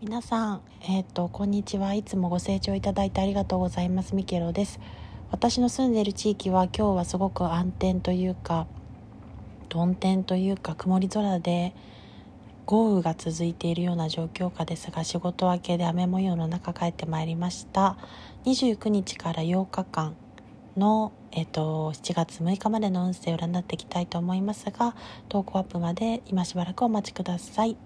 皆さん、えっ、と、こんにちは。いつもご清聴いただいてありがとうございます。ミケロです。私の住んでいる地域は今日はすごく暗転というか、曇天というか曇り空で豪雨が続いているような状況下ですが仕事明けで雨模様の中帰ってまいりました29日から8日間の、えっと、7月6日までの運勢を占っていきたいと思いますが投稿アップまで今しばらくお待ちください